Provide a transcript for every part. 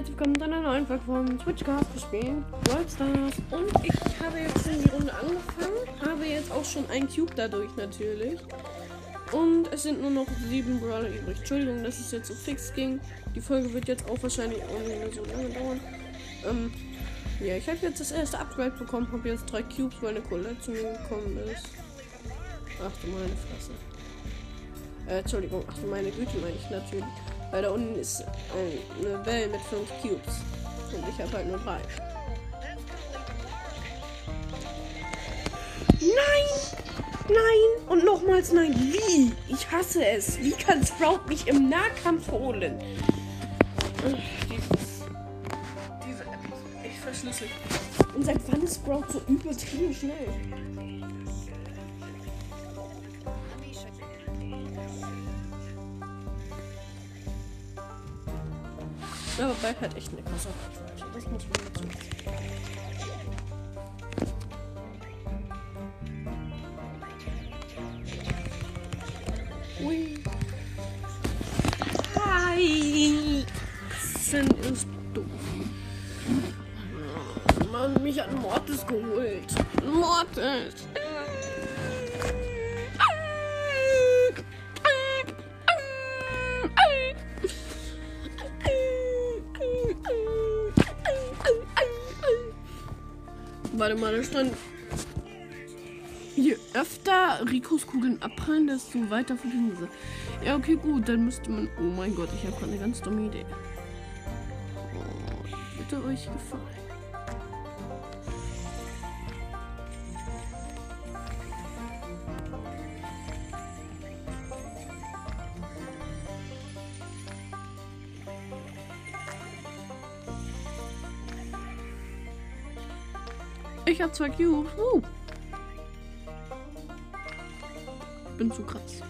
herzlich willkommen zu einer neuen Folge von Switchcast. Wir spielen Brawl Stars. Und ich habe jetzt schon die Runde angefangen. Habe jetzt auch schon einen Cube dadurch natürlich. Und es sind nur noch sieben Brawler übrig. Entschuldigung, dass es jetzt so fix ging. Die Folge wird jetzt auch wahrscheinlich auch nicht mehr so lange dauern. Ähm, ja, ich habe jetzt das erste Upgrade bekommen. Habe jetzt drei Cubes, weil eine Colette zu mir gekommen ist. Ach du meine Fresse. Äh, Entschuldigung, ach du meine Güte, meine ich natürlich. Weil da unten ist äh, eine Welle mit fünf Cubes. Und ich habe halt nur drei. Nein! Nein! Und nochmals nein! Wie? Ich hasse es! Wie kann Sprout mich im Nahkampf holen? Dieses. Diese App ist echt verschlüsselt. Und seit wann ist Sprout so übertrieben schnell? Aber bald hat echt eine krasse Reichweite. Das muss man dazu sagen. Ui. Hi. Sind ist doof. Mann, mich hat Mortis geholt. Mortis. Warte mal, da stand. Je öfter Rikos Kugeln abprallen, desto weiter fliegen sie. Ja, okay, gut, dann müsste man. Oh mein Gott, ich habe gerade eine ganz dumme Idee. Oh, bitte euch gefallen. Ich habe zwei Cubes. Uh. Bin zu krass.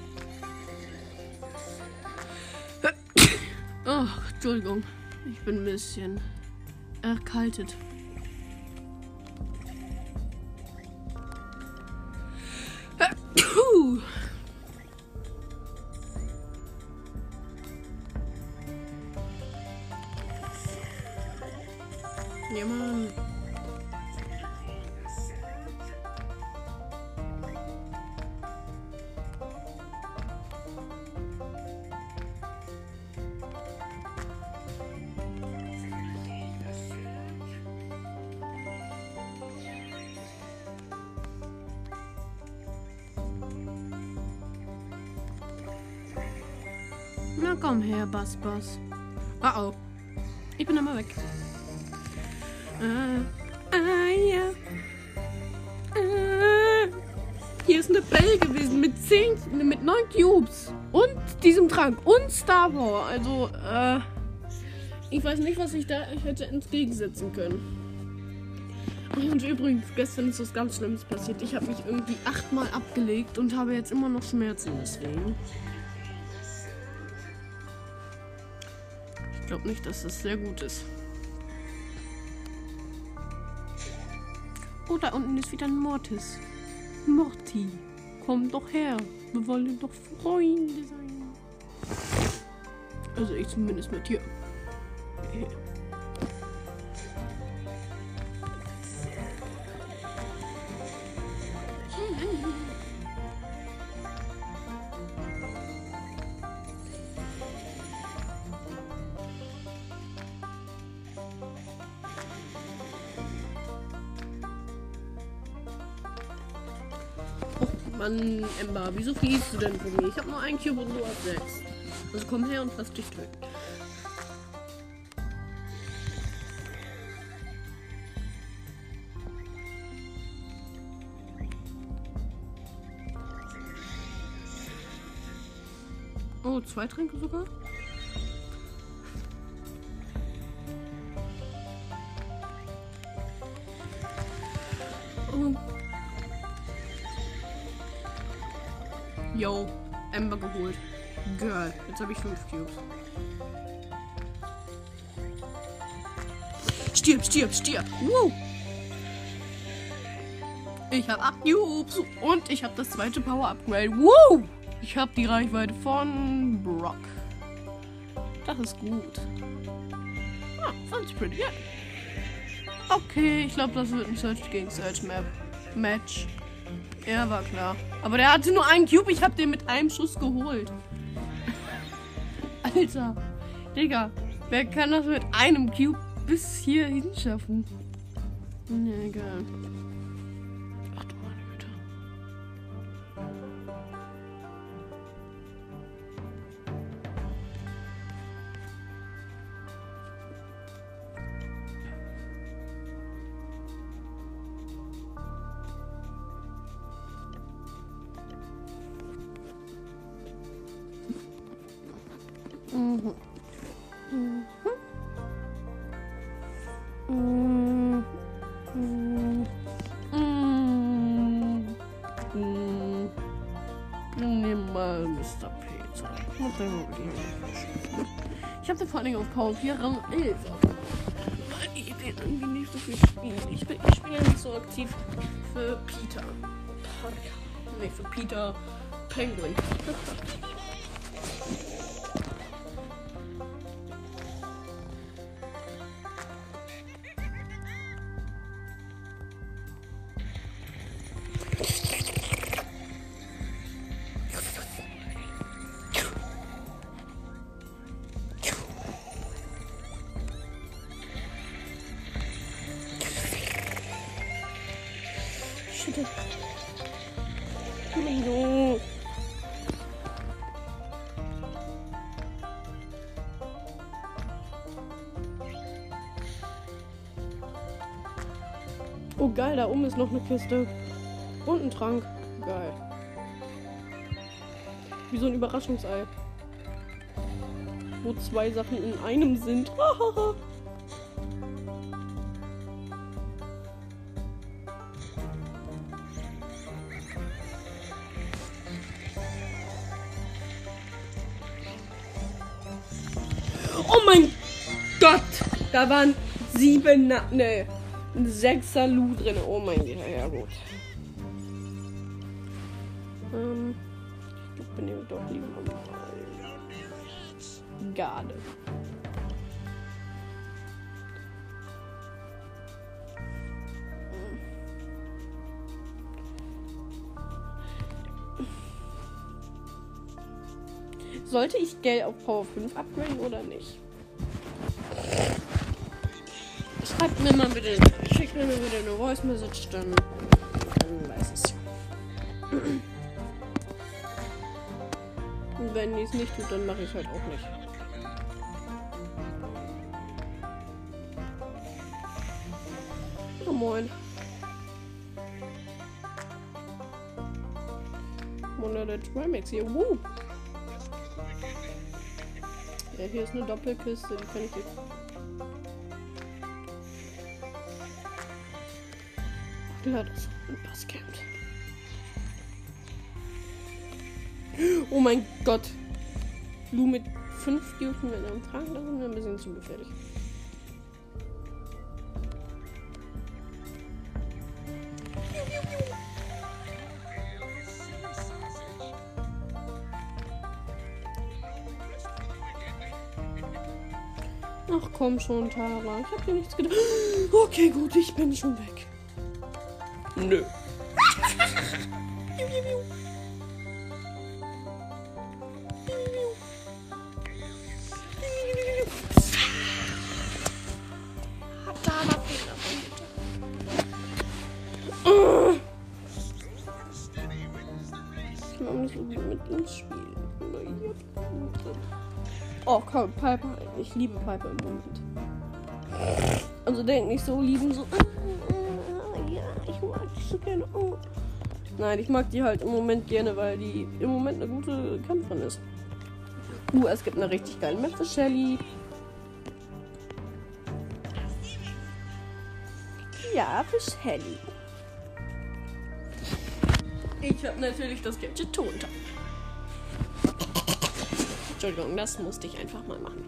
Oh, Entschuldigung. Ich bin ein bisschen erkaltet. Na komm her, Bass Bass. Oh oh. Ich bin immer weg. Ah, ah ja. Ah. Hier ist eine Belle gewesen mit 10, mit 9 Cubes. Und diesem Trank. Und Star Power. Also, äh. Ich weiß nicht, was ich da hätte entgegensetzen können. Und übrigens, gestern ist was ganz Schlimmes passiert. Ich habe mich irgendwie achtmal abgelegt und habe jetzt immer noch Schmerzen deswegen. Glaube nicht, dass das sehr gut ist. Oh, da unten ist wieder ein Mortis. Morty, komm doch her. Wir wollen doch Freunde sein. Also ich zumindest mit dir. Mann, Ember, wieso fliehst du denn von mir? Ich habe nur einen Cube und du hast sechs. Also komm her und lass dich töten. Oh, zwei Tränke sogar? Yo, Ember geholt. Girl, jetzt habe ich fünf Cubes. Stirb, stirb, stirb. Woo. Ich habe 8 Cubes und ich habe das zweite Power Upgrade. Woo! Ich habe die Reichweite von Brock. Das ist gut. Ah, sounds pretty good. Okay, ich glaube, das wird ein Search gegen Search Map Match. Ja, war klar. Aber der hatte nur einen Cube. Ich habe den mit einem Schuss geholt. Alter. Digga. Wer kann das mit einem Cube bis hier hinschaffen? Ja, egal. Ich habe den vor Dingen auf Power 4 Rang 11. Weil ich den irgendwie nicht so viel spiele. Ich, ich spiele nicht so aktiv für Peter. Nee, für Peter Penguin. Shit. No. Oh geil, da oben ist noch eine Kiste. Und ein Trank. Geil. Wie so ein Überraschungsei. Wo zwei Sachen in einem sind. Da waren sieben, ne, ein sechser Lu drin. Oh mein Gott, ja gut. Ähm, ich bin eben doch lieber mal Garde. Sollte ich Geld auf Power 5 upgraden oder nicht? Schreibt mir mal bitte, schickt mir mal bitte eine Voice Message, dann, dann weiß ich Und wenn die es nicht tut, dann mache ich halt auch nicht. Oh moin. Wunder der Trimax hier. Woo! Ja, hier ist eine Doppelkiste, die kann ich jetzt. Ist ein Passcamp. Oh mein Gott. Lu mit 5 Duken mit einem Trank, das ist mir ein bisschen zu gefährlich. Ach komm schon, Tara. Ich hab dir nichts gedacht. Okay, gut, ich bin schon weg. Spielen. Oh, komm, Piper. Ich liebe Piper im Moment. Also denk nicht so lieben, so. Nein, ich mag die halt im Moment gerne, weil die im Moment eine gute Kämpferin ist. Uh, es gibt eine richtig geile Map für Shelly. Ja, für Shelly. Ich habe natürlich das Gadget Tonter. Entschuldigung, das musste ich einfach mal machen.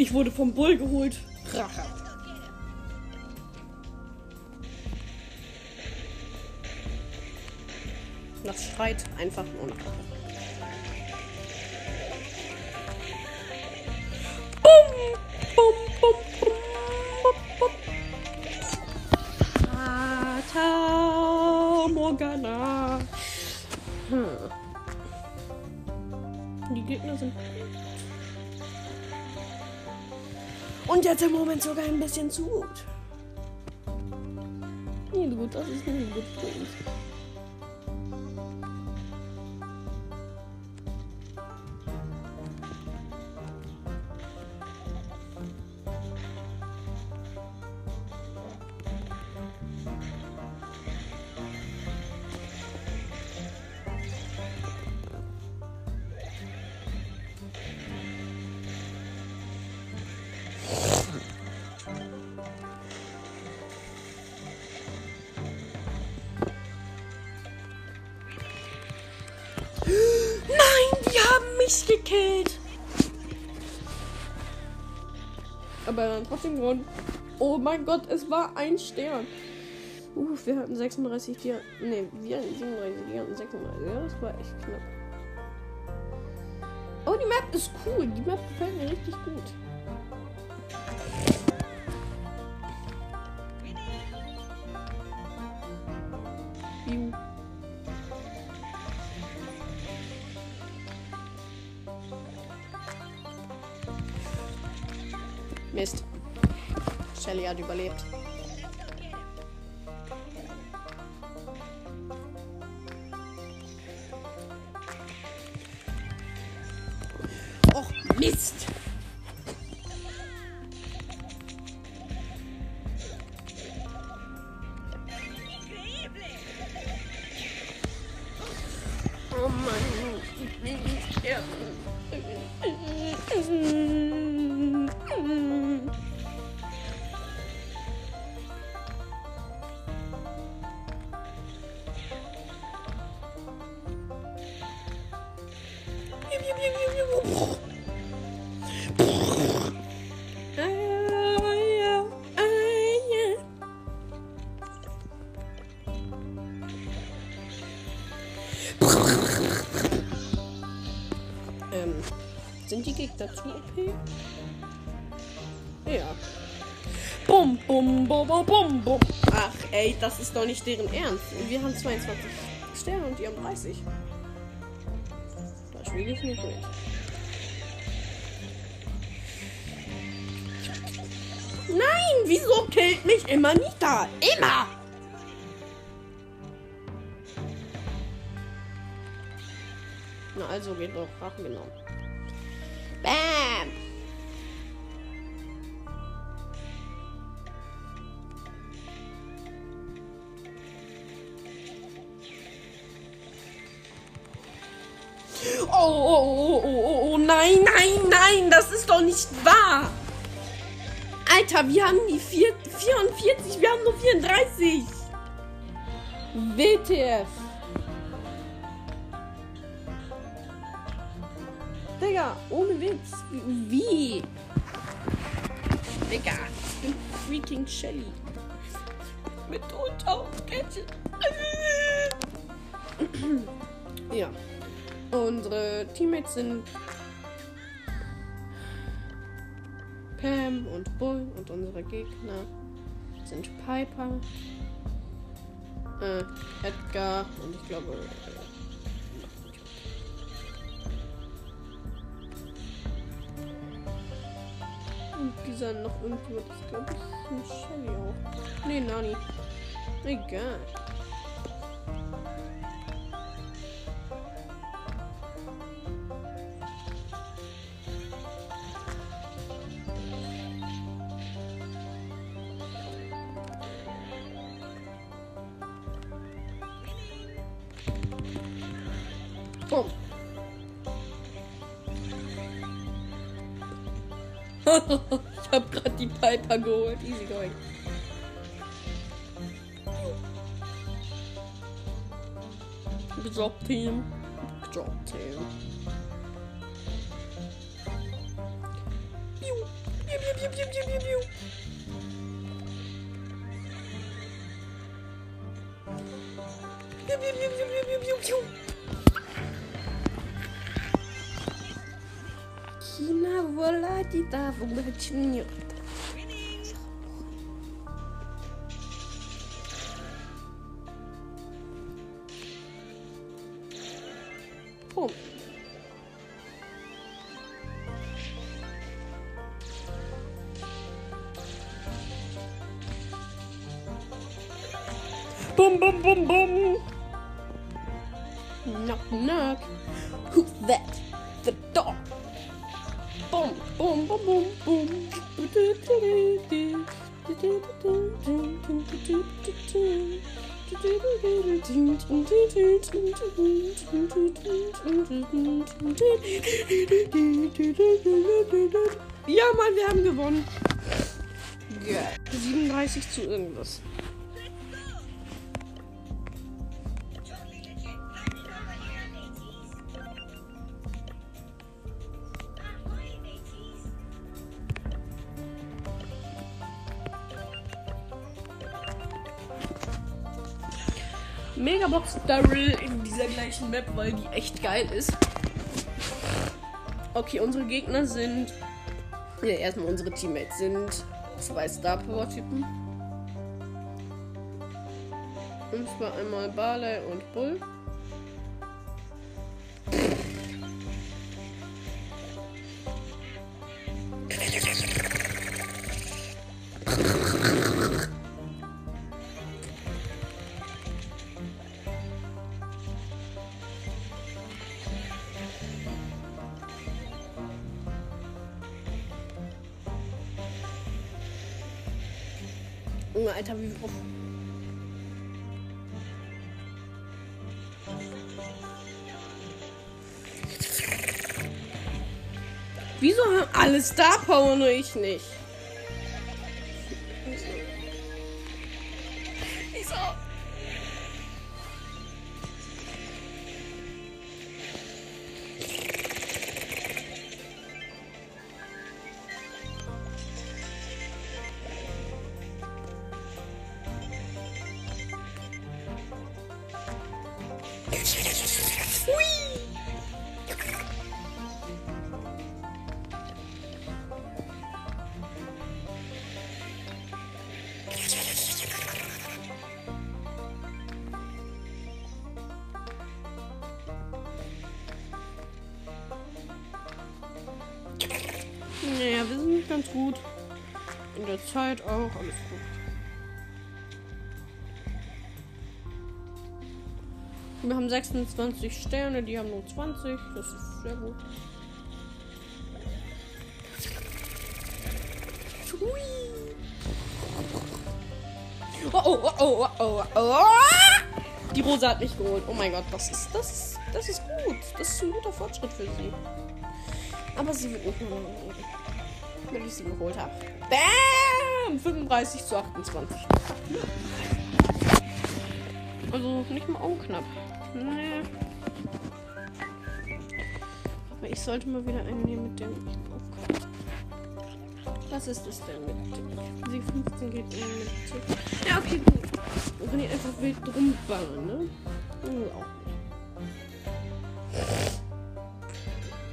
Ich wurde vom Bull geholt. Rache. Das schreit einfach nur nach. Jetzt im Moment sogar ein bisschen zu gut. Nee, gut, das ist nicht gut für uns. Aber dann trotzdem gewonnen. Oh mein Gott, es war ein Stern. Uh, wir hatten 36, die hatten, nee, wir hatten 37, die hatten 36. Ja, das war echt knapp. Oh, die Map ist cool. Die Map gefällt mir richtig gut. Überlebt. Sind die Gegner zu OP? Ja. Bum, bum, bum, bum, bum, bum. Ach, ey, das ist doch nicht deren Ernst. Wir haben 22 Sterne und die haben 30. Da spiele ich nicht mit. Nein, wieso killt mich immer Nita? Immer! Na also geht doch Rache genommen. Bam! Oh, oh, oh, oh, oh, nein, nein, nein, das ist doch nicht wahr. Alter, wir haben die vier, 44, wir haben nur 34. WTF. Digga, ohne Witz. Wie? Digga, ich bin freaking Shelly. Mit Unterkette. ja. Unsere Teammates sind Pam und Bull und unsere Gegner sind Piper, äh, Edgar und ich glaube. Und dieser noch irgendjemand ist, glaube ich, ein Shelly auch. Nee, Nani. Egal. ich hab grad die Piper geholt. Easy going. Good job, Team. Good job, Team. Piu. Volatita. Boom. Boom, boom, boom, boom. Knock, knock. Who's that? The dog. Boom, boom, boom, boom, boom. Ja, Mann, wir haben gewonnen. Ja, 37 zu irgendwas. Daryl in dieser gleichen Map, weil die echt geil ist. Okay, unsere Gegner sind. Ja, erstmal unsere Teammates sind zwei Star Power Typen. Und zwar einmal Barley und Bull. Alter, wie oft. Wieso haben alle Star Power nur ich nicht? Hui! Naja, wir sind ganz gut. In der Zeit auch, alles gut. Haben 26 Sterne, die haben nur 20. Das ist sehr gut. Hui. Oh, oh, oh, oh, oh, oh, oh. Die Rosa hat mich geholt. Oh mein Gott, das ist, das das ist gut. Das ist ein guter Fortschritt für sie. Aber sie wird nicht mehr. Wenn ich sie geholt habe. Bam! 35 zu 28. Also nicht mal knapp. Nee. Aber ich sollte mal wieder einen nehmen, mit dem ich. Was ist das denn mit dem? Sie 15 geht in mit. Ja, okay, gut. Kann ich einfach wild rumballern, ne? Hm, auch nicht.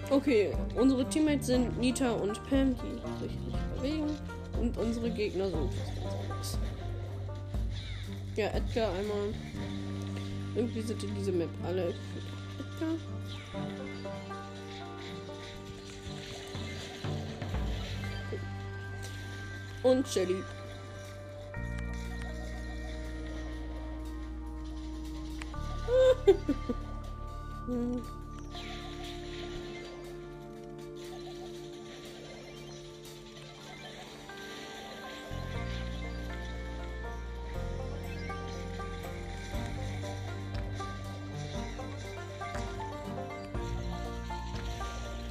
Okay, unsere Teammates sind Nita und Pam, die sich nicht bewegen. Und unsere Gegner sind was ganz anderes. Ja, Edgar einmal. Irgendwie sind in diese Map alle. Edgar. Und Shelly.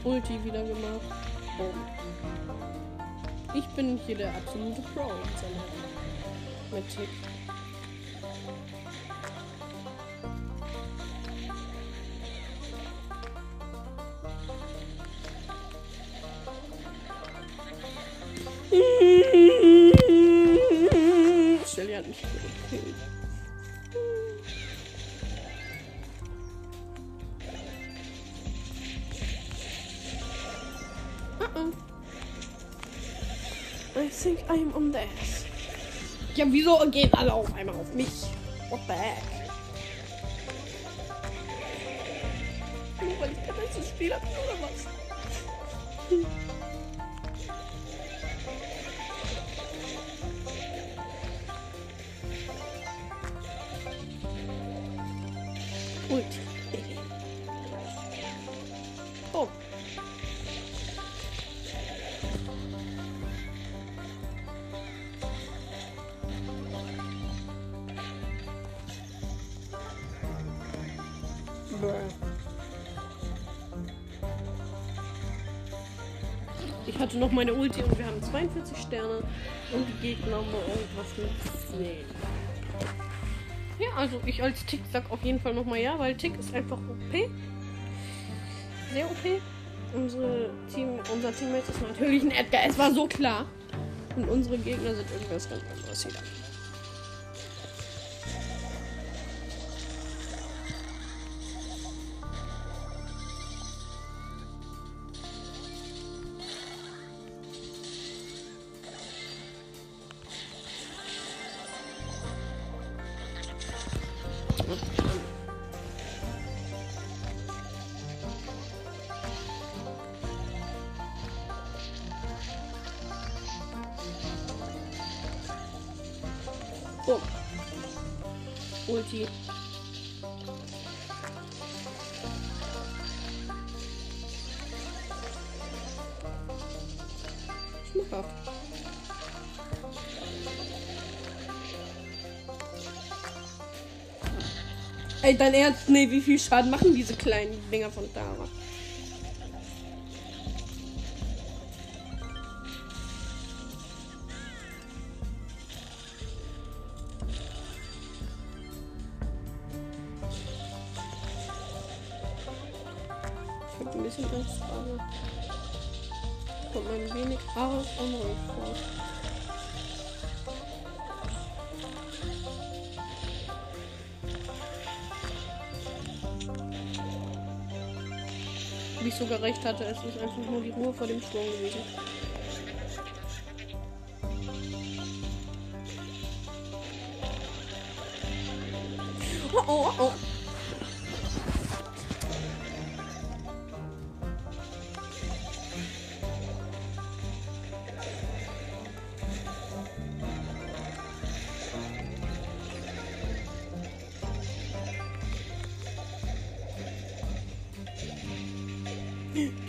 Ulti wieder gemacht. Boom. Ich bin hier der absolute Pro mit Tick. Gehen alle auf einmal auf mich? What the heck? Nur weil ich der beste Spieler bin oder was? Noch meine Ulti und wir haben 42 Sterne und die Gegner haben noch irgendwas mit 10. Ja, also ich als Tick sag auf jeden Fall nochmal ja, weil Tick ist einfach OP. Sehr OP. Unsere Team, unser Teammate ist natürlich ein Edgar, es war so klar. Und unsere Gegner sind irgendwas ganz anderes wieder. Ulti. Schmackhaft. Ey, dein Ernst? Nee, wie viel Schaden machen diese kleinen Dinger von Dara? Ein bisschen Angst, aber kommt ein wenig arg unruhig vor. Wie ich sogar recht hatte, es ist einfach nur die Ruhe vor dem Sturm gewesen.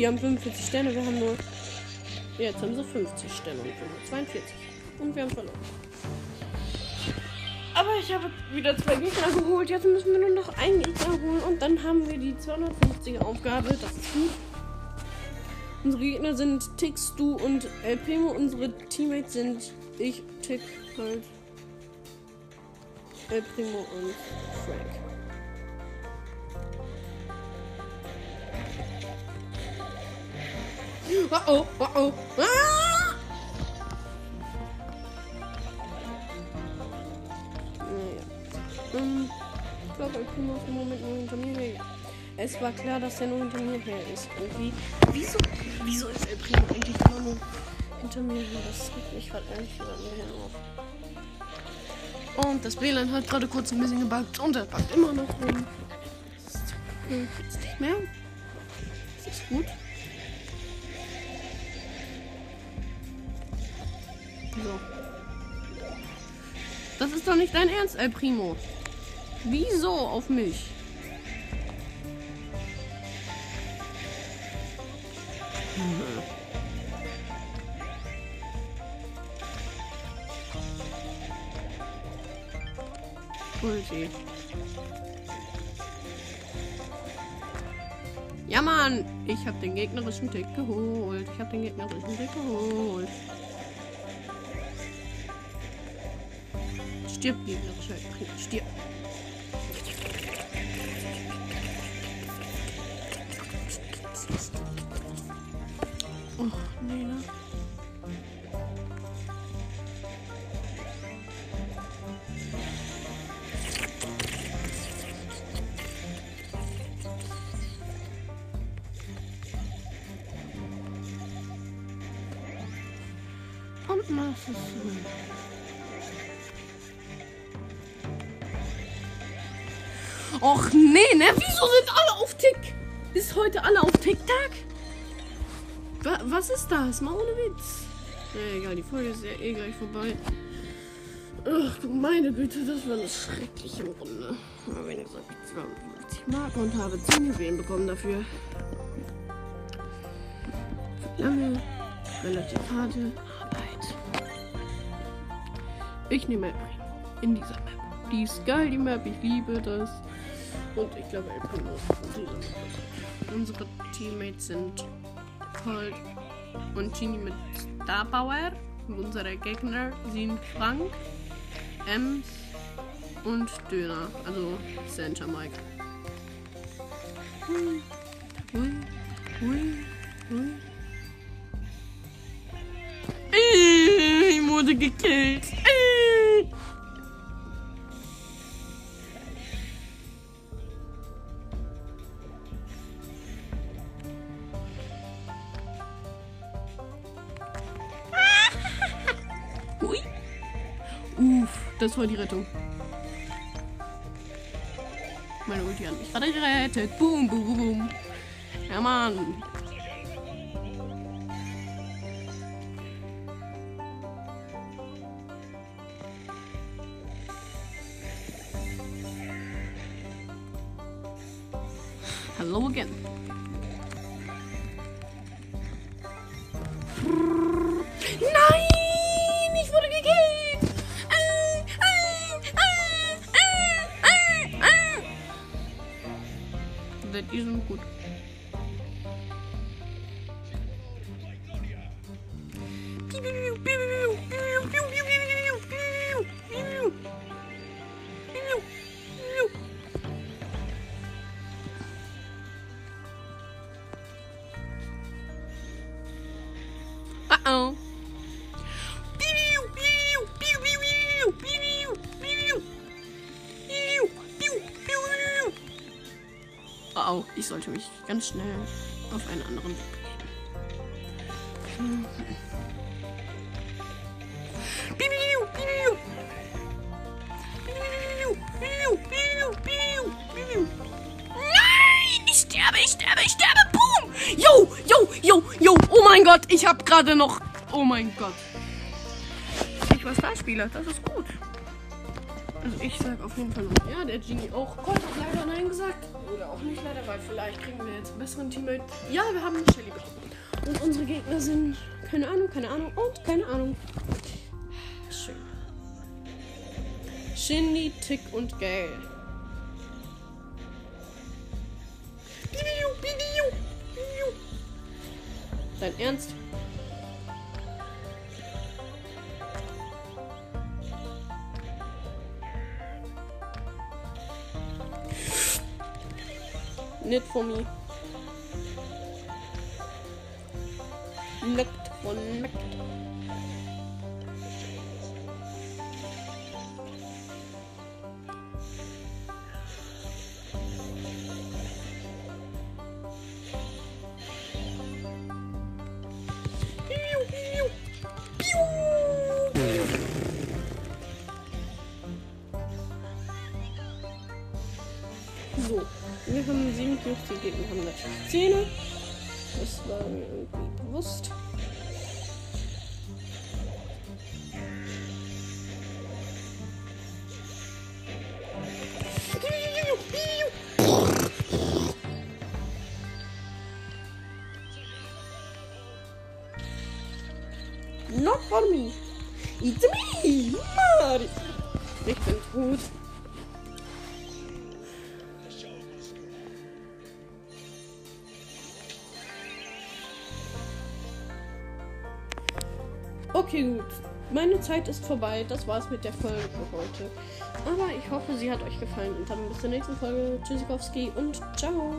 Haben 45 Sterne, wir haben nur. Jetzt haben sie 50 Sterne und wir nur 42. Und wir haben verloren. Aber ich habe wieder zwei Gegner geholt. Jetzt müssen wir nur noch einen Gegner holen und dann haben wir die 250er Aufgabe. Das ist gut. Unsere Gegner sind Tick, Stu und El Primo. Unsere Teammates sind ich, Tick, halt. El Primo und Frank. Oh oh, oh oh. Ah! Naja. Ähm, ich glaube, ich bin auf dem Moment nur hinter mir her. Es war klar, dass er nur hinter mir her ist. Irgendwie. Wieso, wieso ist El Primo eigentlich immer nur hinter mir her? Das regt mich gerade ehrlich gesagt mehr auf. Und das WLAN hat gerade kurz ein bisschen gebuggt und er buggt immer noch rum. Ist hm, jetzt nicht mehr. Das ist gut. So. Das ist doch nicht dein Ernst, El Primo. Wieso auf mich? Hm. Ja, Mann. Ich habe den gegnerischen Tick geholt. Ich habe den gegnerischen Tick geholt. Stirb, gegnerischer Tick. Stirb. Oh, nee, ne? machst es so. Och nee, ne? Wieso sind alle auf Tick? Ist heute alle auf TikTok? Wa was ist das? Mal ohne Witz. Ja, egal, die Folge ist ja eh gleich vorbei. Ach meine Güte, das war eine schreckliche Runde. Aber ich sage, ich 52 Marken und habe 10 Juwelen bekommen dafür. Lange, relativ harte Arbeit. Ich nehme in dieser Map. Die ist geil, die Map, ich liebe das. Und ich glaube, El Primo ist. Unsere Teammates sind Colt und Genie mit Star Power. Unsere Gegner sind Frank, Ems und Döner, also Santa Mike. Hui, hui, hui, hui. Ich wurde gekillt. War die Rettung. Meine Ulti hat mich gerade gerettet. Boom, boom, boom. Ja, Mann. Äh. Die ich sollte mich ganz schnell auf einen anderen Weg begeben. Nein, ich sterbe, ich sterbe, ich sterbe. Boom. Yo, yo, yo, yo. Oh mein Gott, ich habe gerade noch... Oh mein Gott. Ich war Starspieler, das ist gut. Ich sag auf jeden Fall noch ja, der Genie auch. Gott hat leider Nein gesagt. Oder auch nicht leider, weil vielleicht kriegen wir jetzt einen besseren Teammate. Ja, wir haben eine Shelly bekommen. Und unsere Gegner sind, keine Ahnung, keine Ahnung und keine Ahnung. Schön. Shindy, Tick und Gale. Dein Ernst? Nicht for me. Wir haben sieben Cubes, die Gegner haben natürlich Zähne. Das war mir irgendwie bewusst. Zeit ist vorbei. Das war's mit der Folge für heute. Aber ich hoffe, sie hat euch gefallen. Und dann bis zur nächsten Folge. Tschüssikowski und ciao.